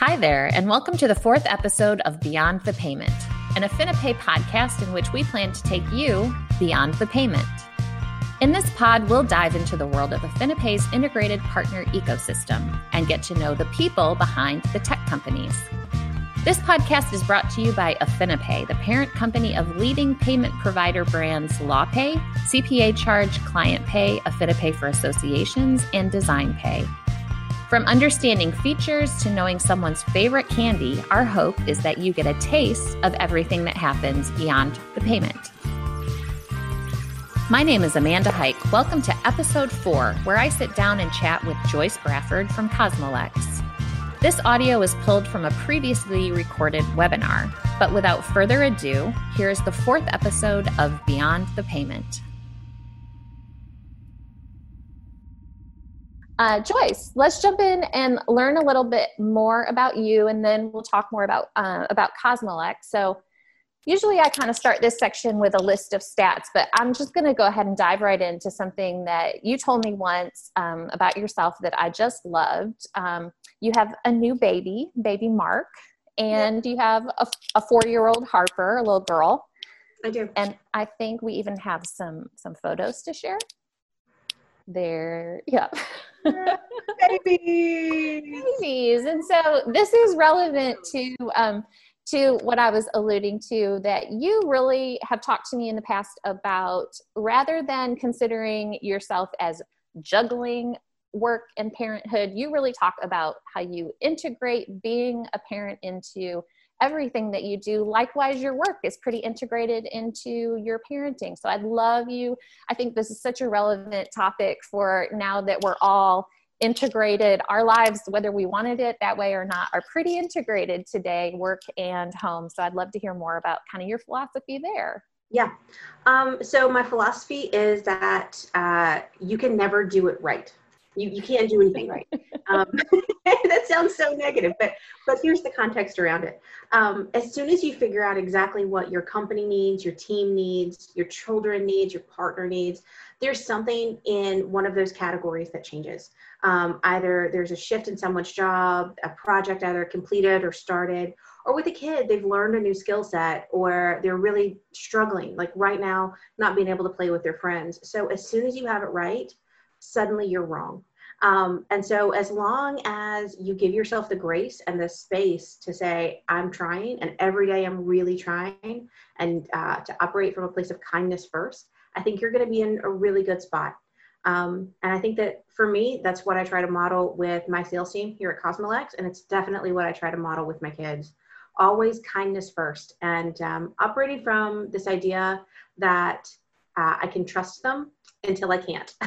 Hi there, and welcome to the fourth episode of Beyond the Payment, an AffiniPay podcast in which we plan to take you beyond the payment. In this pod, we'll dive into the world of AffiniPay's integrated partner ecosystem and get to know the people behind the tech companies. This podcast is brought to you by AffiniPay, the parent company of leading payment provider brands LawPay, CPA Charge, ClientPay, AffiniPay for Associations, and DesignPay. From understanding features to knowing someone's favorite candy, our hope is that you get a taste of everything that happens beyond the payment. My name is Amanda Hike. Welcome to episode four, where I sit down and chat with Joyce Brafford from Cosmolex. This audio is pulled from a previously recorded webinar, but without further ado, here is the fourth episode of Beyond the Payment. Uh, Joyce, let's jump in and learn a little bit more about you, and then we'll talk more about uh, about Cosmolex. So, usually I kind of start this section with a list of stats, but I'm just going to go ahead and dive right into something that you told me once um, about yourself that I just loved. Um, you have a new baby, baby Mark, and you have a, a four year old Harper, a little girl. I do, and I think we even have some some photos to share. There, yeah. babies. babies. And so this is relevant to um, to what I was alluding to that you really have talked to me in the past about rather than considering yourself as juggling work and parenthood, you really talk about how you integrate being a parent into everything that you do. Likewise, your work is pretty integrated into your parenting. So I'd love you. I think this is such a relevant topic for now that we're all integrated. Our lives, whether we wanted it that way or not, are pretty integrated today, work and home. So I'd love to hear more about kind of your philosophy there. Yeah. Um, so my philosophy is that uh, you can never do it right. You, you can't do anything right. Um, that sounds so negative, but but here's the context around it. Um, as soon as you figure out exactly what your company needs, your team needs, your children needs, your partner needs, there's something in one of those categories that changes. Um, either there's a shift in someone's job, a project either completed or started, or with a kid, they've learned a new skill set, or they're really struggling, like right now, not being able to play with their friends. So as soon as you have it right, suddenly you're wrong. Um, and so, as long as you give yourself the grace and the space to say, I'm trying, and every day I'm really trying, and uh, to operate from a place of kindness first, I think you're going to be in a really good spot. Um, and I think that for me, that's what I try to model with my sales team here at Cosmolex, and it's definitely what I try to model with my kids. Always kindness first, and um, operating from this idea that uh, I can trust them until I can't.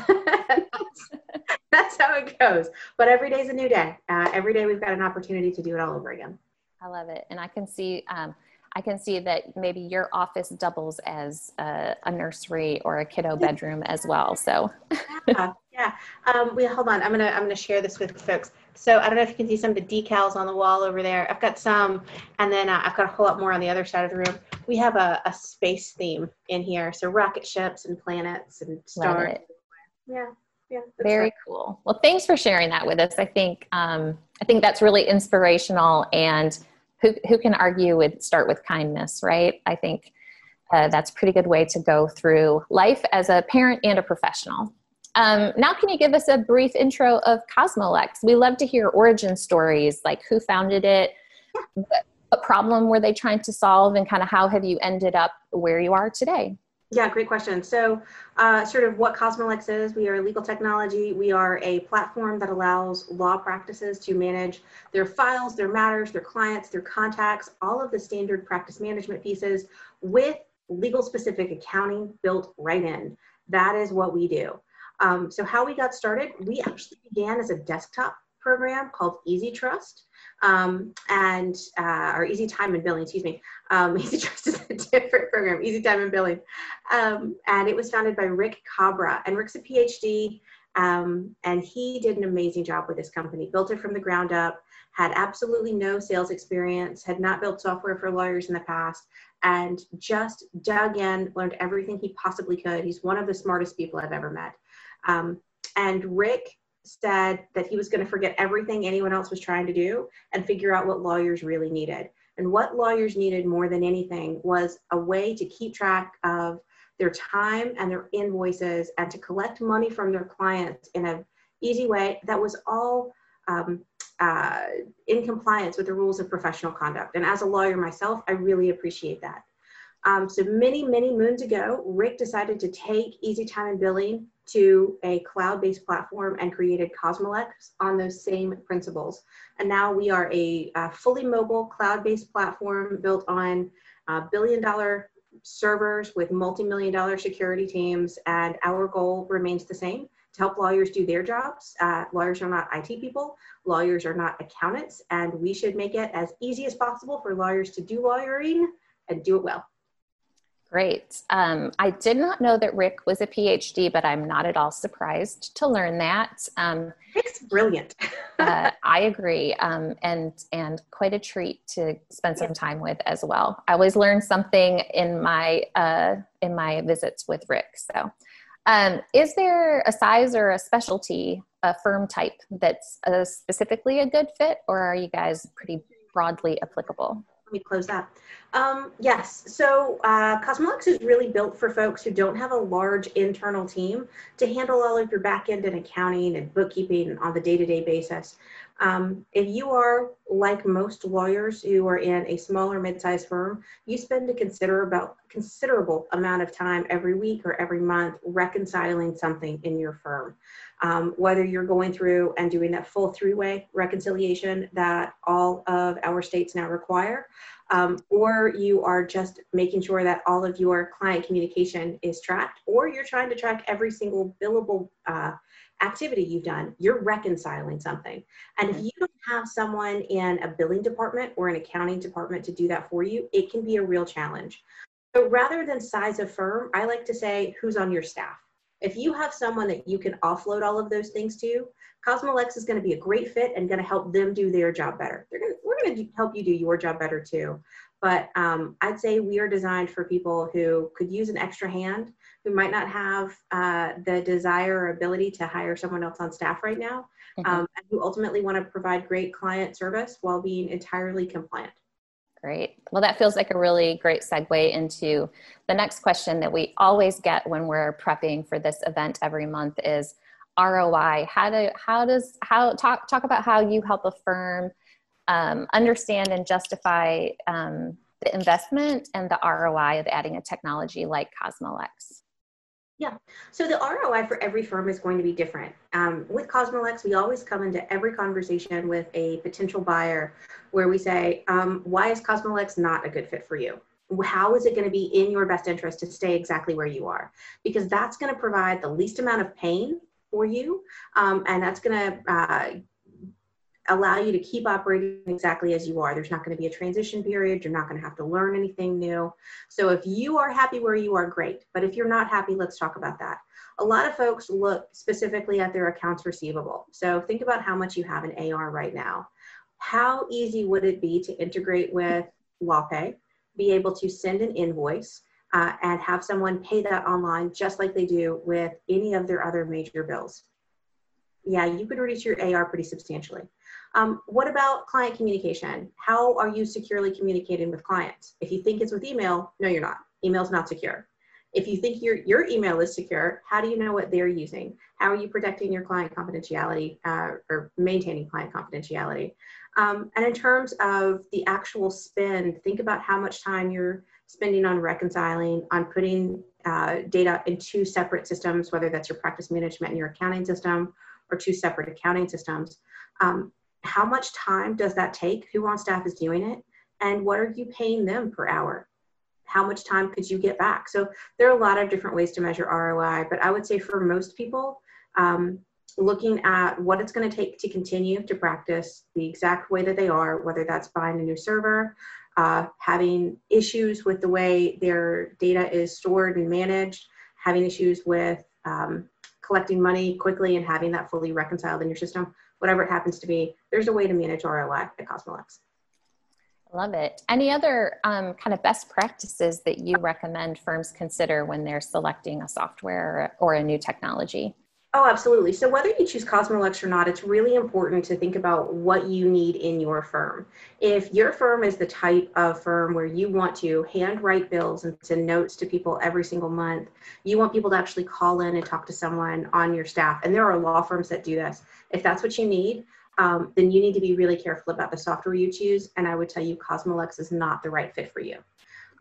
that's how it goes. But every day is a new day. Uh, every day we've got an opportunity to do it all over again. I love it, and I can see. Um, I can see that maybe your office doubles as a, a nursery or a kiddo bedroom as well. So, yeah, yeah. Um, we hold on. I'm gonna I'm gonna share this with folks. So I don't know if you can see some of the decals on the wall over there. I've got some, and then uh, I've got a whole lot more on the other side of the room. We have a, a space theme in here, so rocket ships and planets and stars. Yeah yeah, very cool well thanks for sharing that with us i think um, i think that's really inspirational and who, who can argue with start with kindness right i think uh, that's a pretty good way to go through life as a parent and a professional um, now can you give us a brief intro of cosmolex we love to hear origin stories like who founded it what, what problem were they trying to solve and kind of how have you ended up where you are today yeah, great question. So, uh, sort of what Cosmolex is, we are legal technology. We are a platform that allows law practices to manage their files, their matters, their clients, their contacts, all of the standard practice management pieces with legal specific accounting built right in. That is what we do. Um, so, how we got started, we actually began as a desktop program called Easy Trust um, and uh, Easy Time and Billing, excuse me. Um, Easy Trust is a different program, Easy Time and Billing, um, and it was founded by Rick Kabra, and Rick's a PhD, um, and he did an amazing job with this company. Built it from the ground up, had absolutely no sales experience, had not built software for lawyers in the past, and just dug in, learned everything he possibly could. He's one of the smartest people I've ever met. Um, and Rick said that he was going to forget everything anyone else was trying to do and figure out what lawyers really needed. And what lawyers needed more than anything was a way to keep track of their time and their invoices and to collect money from their clients in an easy way that was all um, uh, in compliance with the rules of professional conduct. And as a lawyer myself, I really appreciate that. Um, so many, many moons ago, Rick decided to take Easy Time and Billing to a cloud-based platform and created Cosmolex on those same principles. And now we are a, a fully mobile cloud-based platform built on uh, billion-dollar servers with multi-million dollar security teams. And our goal remains the same, to help lawyers do their jobs. Uh, lawyers are not IT people, lawyers are not accountants, and we should make it as easy as possible for lawyers to do lawyering and do it well. Great. Um, I did not know that Rick was a PhD, but I'm not at all surprised to learn that. Um, Rick's brilliant. uh, I agree, um, and and quite a treat to spend some time with as well. I always learn something in my uh, in my visits with Rick. So, um, is there a size or a specialty, a firm type that's uh, specifically a good fit, or are you guys pretty broadly applicable? Let me close that. Um, yes, so uh, Cosmolex is really built for folks who don't have a large internal team to handle all of your back end and accounting and bookkeeping on the day-to-day basis. Um, if you are like most lawyers who are in a small or mid-sized firm, you spend a considerable considerable amount of time every week or every month reconciling something in your firm. Um, whether you're going through and doing that full three-way reconciliation that all of our states now require, um, or you are just making sure that all of your client communication is tracked, or you're trying to track every single billable uh, activity you've done, you're reconciling something. And if mm-hmm. you don't have someone in a billing department or an accounting department to do that for you, it can be a real challenge. So rather than size of firm, I like to say who's on your staff. If you have someone that you can offload all of those things to, Cosmolex is going to be a great fit and going to help them do their job better. They're going to, we're going to help you do your job better too. But um, I'd say we are designed for people who could use an extra hand, who might not have uh, the desire or ability to hire someone else on staff right now, mm-hmm. um, and who ultimately want to provide great client service while being entirely compliant. Great. Well, that feels like a really great segue into the next question that we always get when we're prepping for this event every month is ROI. How do how does how talk talk about how you help a firm um, understand and justify um, the investment and the ROI of adding a technology like Cosmolex? Yeah, so the ROI for every firm is going to be different. Um, with Cosmolex, we always come into every conversation with a potential buyer where we say, um, why is Cosmolex not a good fit for you? How is it going to be in your best interest to stay exactly where you are? Because that's going to provide the least amount of pain for you, um, and that's going to uh, allow you to keep operating exactly as you are. There's not going to be a transition period. You're not going to have to learn anything new. So if you are happy where you are, great. But if you're not happy, let's talk about that. A lot of folks look specifically at their accounts receivable. So think about how much you have in AR right now. How easy would it be to integrate with LawPay, be able to send an invoice, uh, and have someone pay that online just like they do with any of their other major bills? Yeah, you could reduce your AR pretty substantially. Um, what about client communication? How are you securely communicating with clients? If you think it's with email, no, you're not. Email's not secure. If you think your, your email is secure, how do you know what they're using? How are you protecting your client confidentiality uh, or maintaining client confidentiality? Um, and in terms of the actual spend, think about how much time you're spending on reconciling, on putting uh, data in two separate systems, whether that's your practice management and your accounting system or two separate accounting systems. Um, how much time does that take? Who on staff is doing it? And what are you paying them per hour? How much time could you get back? So there are a lot of different ways to measure ROI, but I would say for most people, um, looking at what it's going to take to continue to practice the exact way that they are, whether that's buying a new server, uh, having issues with the way their data is stored and managed, having issues with um, collecting money quickly and having that fully reconciled in your system whatever it happens to be, there's a way to manage ROI at Cosmolex. I love it. Any other um, kind of best practices that you recommend firms consider when they're selecting a software or a new technology? Oh, absolutely. So whether you choose Cosmolex or not, it's really important to think about what you need in your firm. If your firm is the type of firm where you want to hand write bills and send notes to people every single month, you want people to actually call in and talk to someone on your staff. And there are law firms that do this. If that's what you need, um, then you need to be really careful about the software you choose. And I would tell you Cosmolex is not the right fit for you.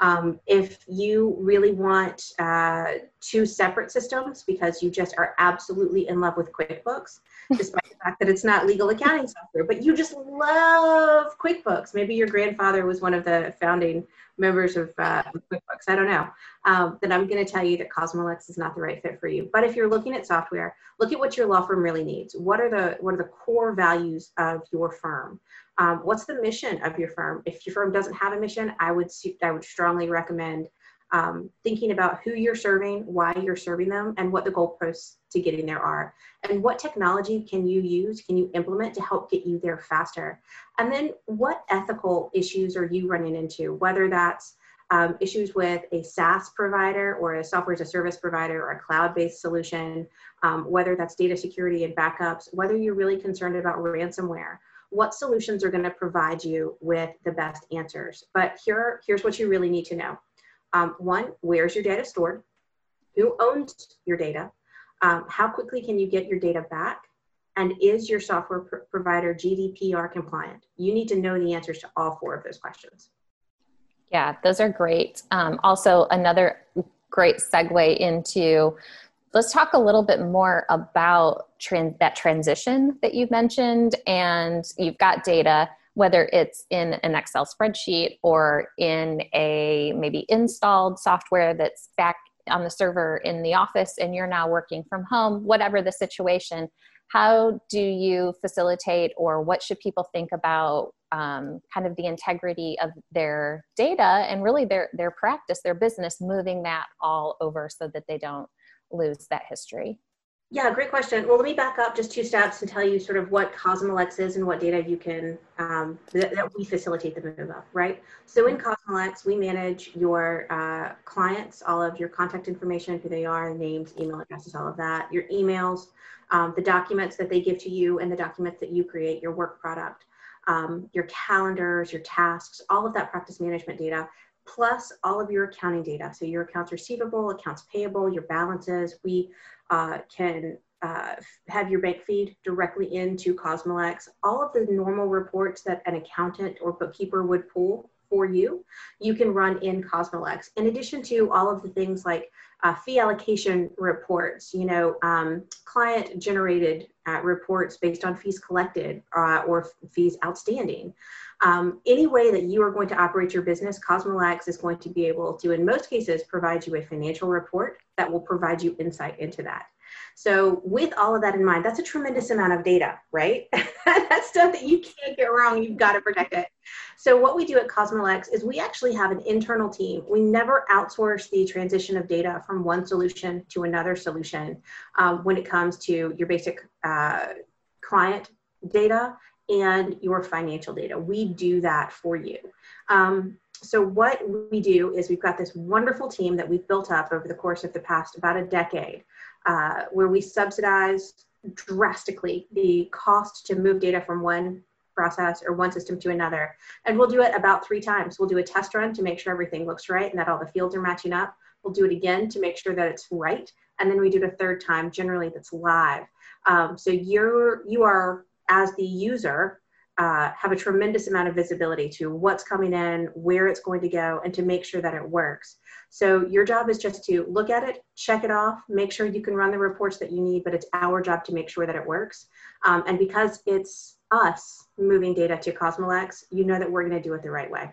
Um, if you really want uh, two separate systems because you just are absolutely in love with QuickBooks, despite the fact that it's not legal accounting software, but you just love QuickBooks. Maybe your grandfather was one of the founding members of uh, QuickBooks. I don't know. Um, then I'm going to tell you that Cosmolex is not the right fit for you. But if you're looking at software, look at what your law firm really needs. What are the what are the core values of your firm? Um, what's the mission of your firm? If your firm doesn't have a mission, I would I would strongly recommend um, thinking about who you're serving, why you're serving them, and what the goalposts to getting there are, and what technology can you use, can you implement to help get you there faster, and then what ethical issues are you running into, whether that's um, issues with a SaaS provider or a software as a service provider or a cloud-based solution, um, whether that's data security and backups, whether you're really concerned about ransomware, what solutions are going to provide you with the best answers. But here, here's what you really need to know. Um, one, where's your data stored? Who owns your data? Um, how quickly can you get your data back? And is your software pr provider GDPR compliant? You need to know the answers to all four of those questions. Yeah, those are great. Um, also, another great segue into let's talk a little bit more about trans- that transition that you've mentioned and you've got data whether it's in an excel spreadsheet or in a maybe installed software that's back on the server in the office and you're now working from home whatever the situation how do you facilitate or what should people think about um, kind of the integrity of their data and really their their practice their business moving that all over so that they don't lose that history? Yeah, great question. Well, let me back up just two steps and tell you sort of what Cosmolex is and what data you can, um, that, that, we facilitate the move of, right? So in Cosmolex, we manage your uh, clients, all of your contact information, who they are, names, email addresses, all of that, your emails, um, the documents that they give to you and the documents that you create, your work product, um, your calendars, your tasks, all of that practice management data plus all of your accounting data. So your accounts receivable, accounts payable, your balances. We uh, can uh, have your bank feed directly into Cosmolex. All of the normal reports that an accountant or bookkeeper would pull for you, you can run in Cosmolex. In addition to all of the things like uh, fee allocation reports, you know, um, client generated uh, reports based on fees collected uh, or fees outstanding. Um, any way that you are going to operate your business, Cosmolex is going to be able to, in most cases, provide you a financial report that will provide you insight into that. So, with all of that in mind, that's a tremendous amount of data, right? that's stuff that you can't get wrong. You've got to protect it. So, what we do at Cosmolex is we actually have an internal team. We never outsource the transition of data from one solution to another solution um, when it comes to your basic uh, client data and your financial data. We do that for you. Um, so what we do is we've got this wonderful team that we've built up over the course of the past about a decade, uh, where we subsidize drastically the cost to move data from one process or one system to another. And we'll do it about three times. We'll do a test run to make sure everything looks right and that all the fields are matching up. We'll do it again to make sure that it's right. And then we do it a third time, generally that's live. Um, so you're, you are as the user, uh, have a tremendous amount of visibility to what's coming in, where it's going to go, and to make sure that it works. So your job is just to look at it, check it off, make sure you can run the reports that you need, but it's our job to make sure that it works. Um, and because it's us moving data to Cosmolex, you know that we're going to do it the right way.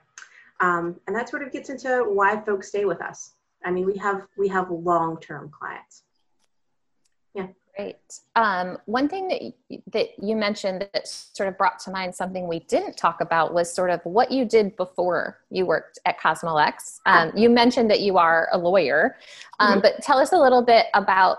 Um, and that sort of gets into why folks stay with us. I mean, we have we have long-term clients. Great. Um, one thing that you, that you mentioned that sort of brought to mind something we didn't talk about was sort of what you did before you worked at Cosmolex. Um, you mentioned that you are a lawyer, um, mm-hmm. but tell us a little bit about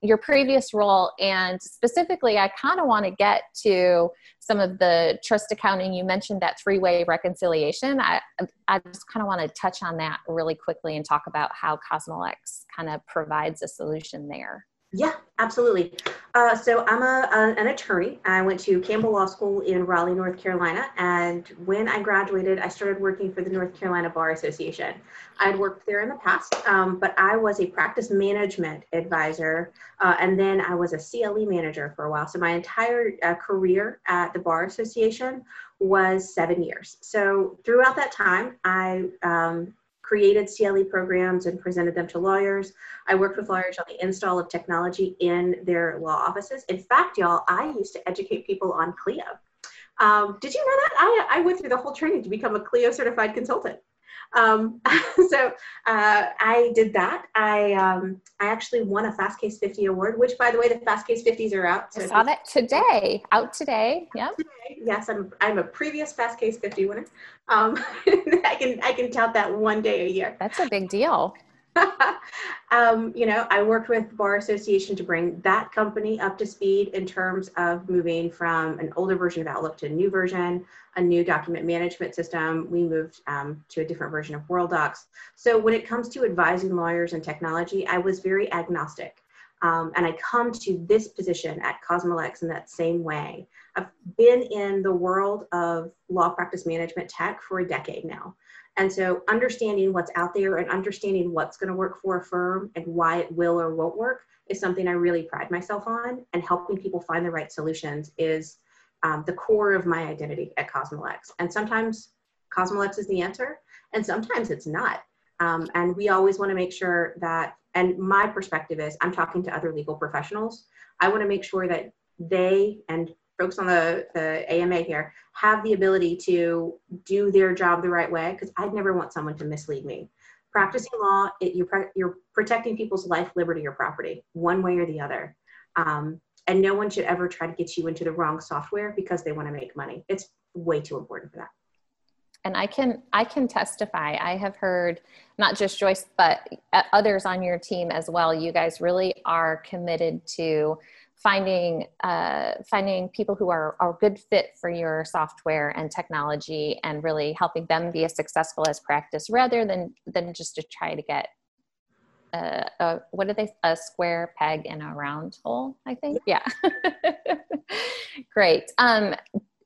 your previous role and specifically i kind of want to get to some of the trust accounting you mentioned that three-way reconciliation i, I just kind of want to touch on that really quickly and talk about how cosmolex kind of provides a solution there Yeah, absolutely. Uh, so I'm a, a, an attorney. I went to Campbell Law School in Raleigh, North Carolina, and when I graduated, I started working for the North Carolina Bar Association. I'd worked there in the past, um, but I was a practice management advisor, uh, and then I was a CLE manager for a while. So my entire uh, career at the Bar Association was seven years. So throughout that time, I um, created CLE programs and presented them to lawyers. I worked with lawyers on the install of technology in their law offices. In fact, y'all, I used to educate people on Clio. Um, did you know that? I, I went through the whole training to become a Clio certified consultant. Um, so uh, I did that. I um, I actually won a Fastcase 50 award, which by the way, the Fastcase 50s are out. So I saw that today, out today. Yeah. Yes, I'm I'm a previous Fastcase 50 winner. Um, I can I can count that one day a year. That's a big deal. um, you know, I worked with Bar Association to bring that company up to speed in terms of moving from an older version of Outlook to a new version, a new document management system. We moved um, to a different version of Worldox. So when it comes to advising lawyers and technology, I was very agnostic. Um, and I come to this position at Cosmolex in that same way. I've been in the world of law practice management tech for a decade now. And so understanding what's out there and understanding what's going to work for a firm and why it will or won't work is something I really pride myself on. And helping people find the right solutions is um, the core of my identity at Cosmolex. And sometimes Cosmolex is the answer, and sometimes it's not. Um, and we always want to make sure that, and my perspective is I'm talking to other legal professionals. I want to make sure that they and folks on the, the AMA here have the ability to do their job the right way because I'd never want someone to mislead me. Practicing law, it, you're, you're protecting people's life, liberty, or property, one way or the other. Um, and no one should ever try to get you into the wrong software because they want to make money. It's way too important for that. And I can I can testify. I have heard not just Joyce, but others on your team as well. You guys really are committed to finding uh, finding people who are, are a good fit for your software and technology and really helping them be as successful as practice rather than than just to try to get a, a what did they a square peg in a round hole i think yeah great um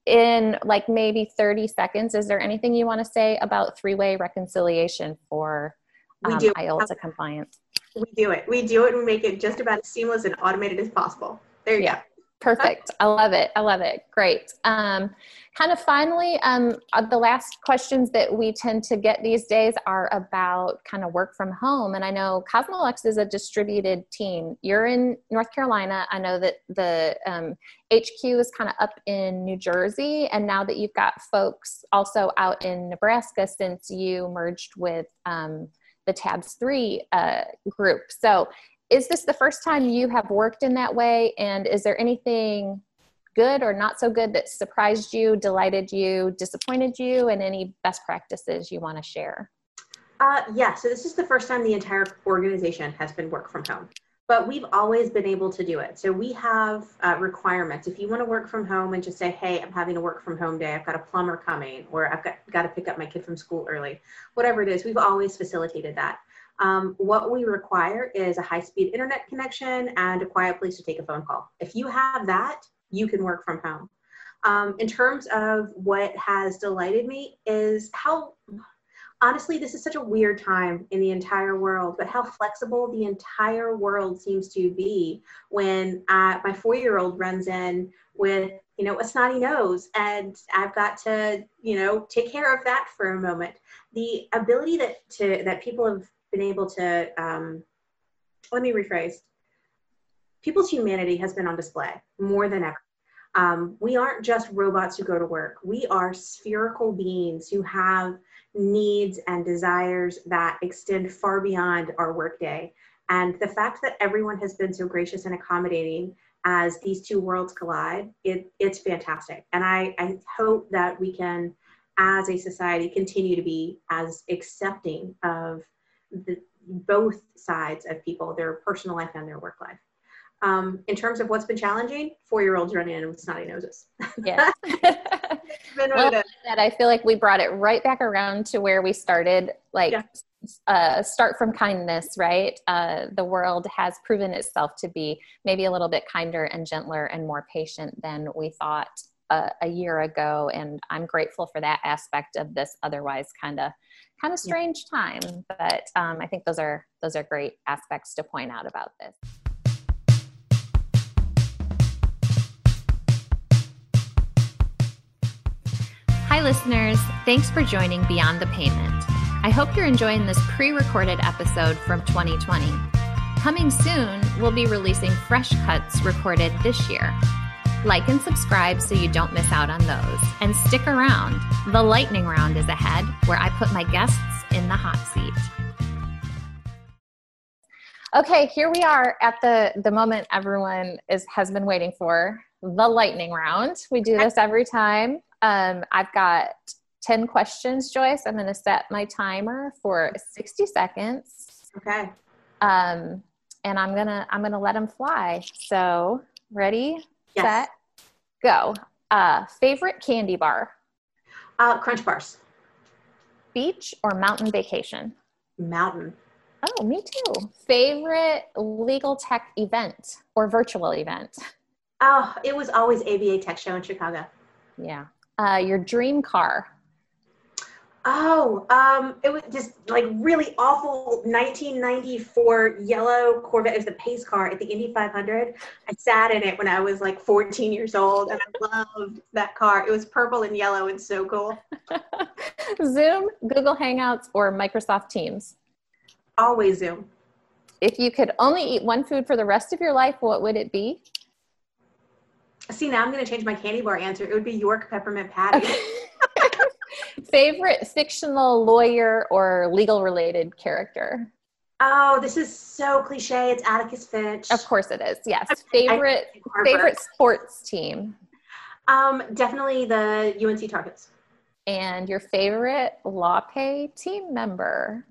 in like maybe 30 seconds is there anything you want to say about three-way reconciliation for um, we do. IOLTA compliance we do it we do it and make it just about as seamless and automated as possible there you yeah. go. Perfect. I love it. I love it. Great. Um, kind of finally, um, uh, the last questions that we tend to get these days are about kind of work from home. And I know CosmoLex is a distributed team. You're in North Carolina. I know that the um, HQ is kind of up in New Jersey. And now that you've got folks also out in Nebraska since you merged with um, the Tabs3 uh, group. So is this the first time you have worked in that way? And is there anything good or not so good that surprised you, delighted you, disappointed you, and any best practices you want to share? Uh, yeah, so this is the first time the entire organization has been work from home, but we've always been able to do it. So we have uh, requirements. If you want to work from home and just say, hey, I'm having a work from home day, I've got a plumber coming, or I've got, got to pick up my kid from school early, whatever it is, we've always facilitated that. Um, what we require is a high speed internet connection and a quiet place to take a phone call. If you have that, you can work from home. Um, in terms of what has delighted me is how honestly this is such a weird time in the entire world but how flexible the entire world seems to be when uh, my four-year-old runs in with you know a snotty nose and i've got to you know take care of that for a moment the ability that to that people have been able to, um, let me rephrase, people's humanity has been on display more than ever. Um, we aren't just robots who go to work. We are spherical beings who have needs and desires that extend far beyond our workday. And the fact that everyone has been so gracious and accommodating as these two worlds collide, it, it's fantastic. And I, I hope that we can, as a society, continue to be as accepting of the, both sides of people, their personal life and their work life. Um, in terms of what's been challenging, four-year-olds running in with snotty noses. yeah. well, that I feel like we brought it right back around to where we started. Like, yeah. uh, start from kindness, right? Uh, the world has proven itself to be maybe a little bit kinder and gentler and more patient than we thought uh, a year ago, and I'm grateful for that aspect of this otherwise kind of kind of strange time. But um, I think those are those are great aspects to point out about this. Hi, listeners. Thanks for joining Beyond the Payment. I hope you're enjoying this pre recorded episode from 2020. Coming soon, we'll be releasing fresh cuts recorded this year. Like and subscribe so you don't miss out on those. And stick around. The lightning round is ahead, where I put my guests in the hot seat. Okay, here we are at the the moment everyone is has been waiting for, the lightning round. We do this every time. Um, I've got 10 questions, Joyce. I'm going to set my timer for 60 seconds. Okay. Um, and I'm going to I'm going to let them fly. So, ready? Yes. Set, go. Uh, favorite candy bar? Uh, crunch bars. Beach or mountain vacation? Mountain. Oh, me too. Favorite legal tech event or virtual event? Oh, it was always ABA Tech Show in Chicago. Yeah. Uh, your dream car? Oh, um, it was just like really awful 1994 yellow Corvette. It was the pace car at the Indy 500. I sat in it when I was like 14 years old and I loved that car. It was purple and yellow and so cool. Zoom, Google Hangouts, or Microsoft Teams? Always Zoom. If you could only eat one food for the rest of your life, what would it be? See, now I'm going to change my candy bar answer. It would be York Peppermint Patty. Okay. Favorite fictional lawyer or legal related character? Oh, this is so cliche. It's Atticus Finch. Of course it is. Yes. Favorite favorite sports team? Um, definitely the UNC Tar Heels. And your favorite LawPay team member?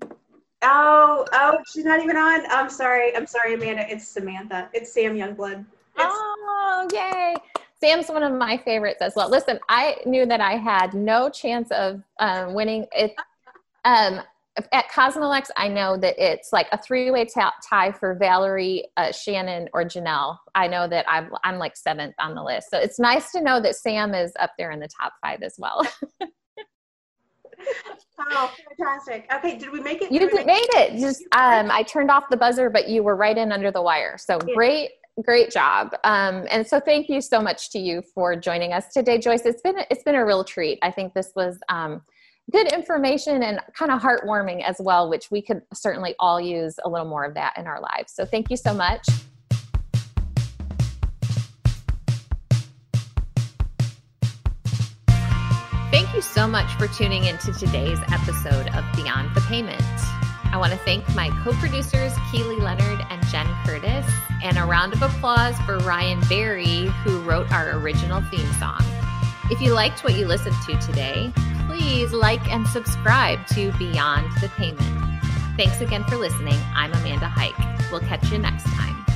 Oh, oh, she's not even on. I'm sorry. I'm sorry, Amanda. It's Samantha. It's Sam Youngblood. It's- oh, yay. Sam's one of my favorites as well. Listen, I knew that I had no chance of um, winning it. Um, at Cosmolex, I know that it's like a three-way t- tie for Valerie, uh, Shannon, or Janelle. I know that I'm I'm like seventh on the list, so it's nice to know that Sam is up there in the top five as well. oh, fantastic! Okay, did we make it? You did made it. Just um, I turned off the buzzer, but you were right in under the wire. So yeah. great great job. Um, and so thank you so much to you for joining us today joyce. It's been it's been a real treat. I think this was um, good information and kind of heartwarming as well which we could certainly all use a little more of that in our lives. So thank you so much. Thank you so much for tuning into today's episode of Beyond the Payment. I want to thank my co producers, Keely Leonard and Jen Curtis, and a round of applause for Ryan Barry, who wrote our original theme song. If you liked what you listened to today, please like and subscribe to Beyond the Payment. Thanks again for listening. I'm Amanda Hike. We'll catch you next time.